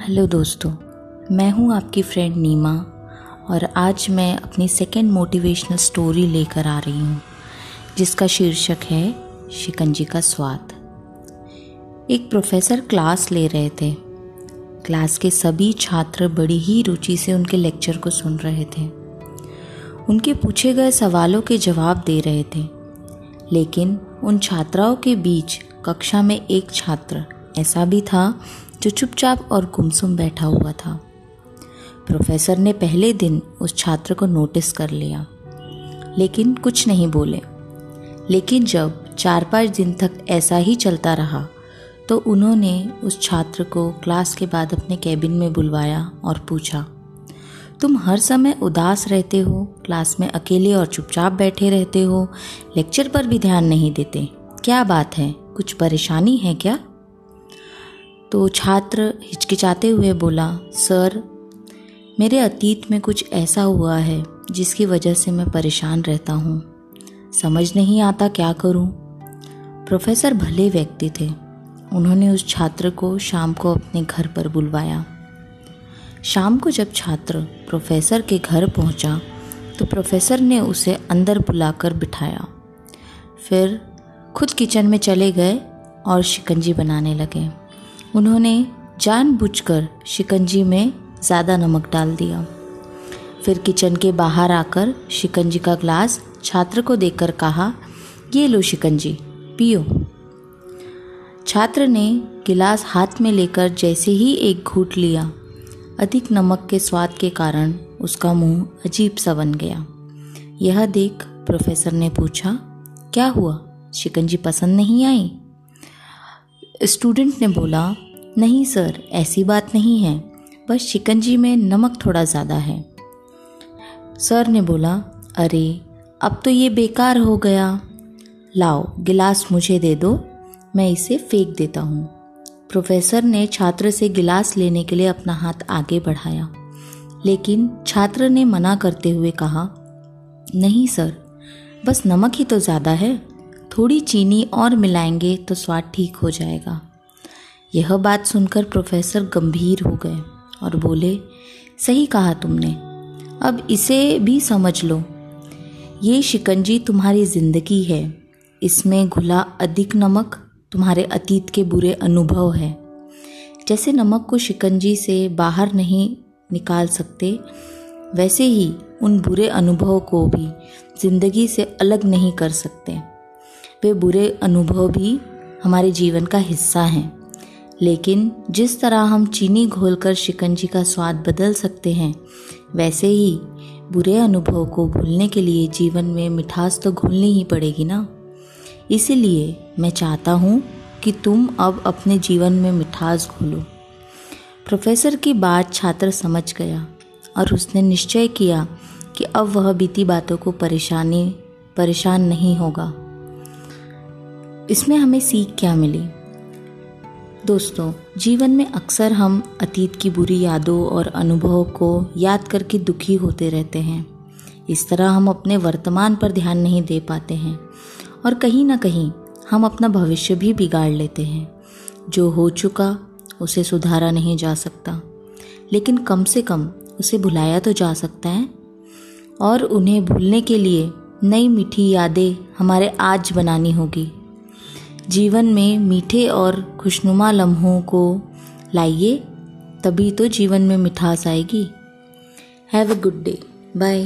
Hello दोस्तों, मैं हूँ आपकी फ्रेंड नीमा और आज मैं अपनी सेकेंड मोटिवेशनल स्टोरी लेकर आ रही हूँ, जिसका शीर्षक है शिकंजी का स्वाद। एक प्रोफेसर क्लास ले रहे थे। क्लास के सभी छात्र बड़ी ही रुचि से उनके लेक्चर को सुन रहे थे। उनके पूछे गए सवालों के जवाब दे रहे थे। लेकिन उन छात्राओं के बीच कक्षा में एक छात्र ऐसा भी था जो चुपचाप और गुमसुम बैठा हुआ था। प्रोफेसर ने पहले दिन उस छात्र को नोटिस कर लिया, लेकिन कुछ नहीं बोले। लेकिन जब चार पाँच दिन तक ऐसा ही चलता रहा तो उन्होंने उस छात्र को क्लास के बाद अपने कैबिन में बुलवाया और पूछा, तुम हर समय उदास रहते हो, क्लास में अकेले और चुपचाप बैठे रहते हो, लेक्चर पर भी ध्यान नहीं देते, क्या बात है, कुछ परेशानी है क्या? तो छात्र हिचकिचाते हुए बोला, सर, मेरे अतीत में कुछ ऐसा हुआ है जिसकी वजह से मैं परेशान रहता हूँ। समझ नहीं आता क्या करूँ? प्रोफेसर भले व्यक्ति थे, उन्होंने उस छात्र को शाम को अपने घर पर बुलवाया। शाम को जब छात्र प्रोफेसर के घर पहुँचा तो प्रोफेसर ने उसे अंदर बुलाकर बिठाया। फिर खुद किचन में चले गए और शिकंजी बनाने लगे। उन्होंने जानबूझकर शिकंजी में ज़्यादा नमक डाल दिया। फिर किचन के बाहर आकर शिकंजी का ग्लास छात्र को देकर कहा, ये लो शिकंजी, पियो। छात्र ने गिलास हाथ में लेकर जैसे ही एक घूट लिया। अधिक नमक के स्वाद के कारण उसका मुँह अजीब सा बन गया। यह देख प्रोफेसर ने पूछा, क्या हुआ? शिकंजी पसंद नहीं आई? स्टूडेंट ने बोला, नहीं सर, ऐसी बात नहीं है। बस शिकंजी में नमक थोड़ा ज़्यादा है। सर ने बोला, अरे, अब तो ये बेकार हो गया। लाओ, गिलास मुझे दे दो, मैं इसे फेंक देता हूँ। प्रोफेसर ने छात्र से गिलास लेने के लिए अपना हाथ आगे बढ़ाया। लेकिन छात्र ने मना करते हुए कहा, नहीं सर, बस नमक ही तो ज़्यादा है। थोड़ी चीनी और मिलाएँगे तो स्वाद ठीक हो जाएगा। यह बात सुनकर प्रोफेसर गंभीर हो गए और बोले, सही कहा तुमने। अब इसे भी समझ लो। ये शिकंजी तुम्हारी ज़िंदगी है। इसमें घुला अधिक नमक तुम्हारे अतीत के बुरे अनुभव है। जैसे नमक को शिकंजी से बाहर नहीं निकाल सकते, वैसे ही उन बुरे अनुभव को भी ज़िंदगी से अलग नहीं कर सकते। वे बुरे अनुभव भी हमारे जीवन का हिस्सा हैं। लेकिन जिस तरह हम चीनी घोलकर शिकंजी का स्वाद बदल सकते हैं, वैसे ही बुरे अनुभव को भूलने के लिए जीवन में मिठास तो घुलनी ही पड़ेगी ना? इसीलिए मैं चाहता हूँ कि तुम अब अपने जीवन में मिठास घोलो। प्रोफेसर की बात छात्र समझ गया और उसने निश्चय किया कि अब वह बीती बातों को परेशानी, परेशान नहीं होगा। इसमें हमें सीख क्या मिली? दोस्तों, जीवन में अक्सर हम अतीत की बुरी यादों और अनुभवों को याद करके दुखी होते रहते हैं। इस तरह हम अपने वर्तमान पर ध्यान नहीं दे पाते हैं और कहीं ना कहीं हम अपना भविष्य भी बिगाड़ लेते हैं। जो हो चुका, उसे सुधारा नहीं जा सकता। लेकिन कम से कम उसे भुलाया तो जा सकता है और उन्हें भूलने के लिए नई मीठी यादें हमारे आज बनानी होगी। जीवन में मीठे और खुशनुमा लम्हों को लाइए, तभी तो जीवन में मिठास आएगी। Have a good day bye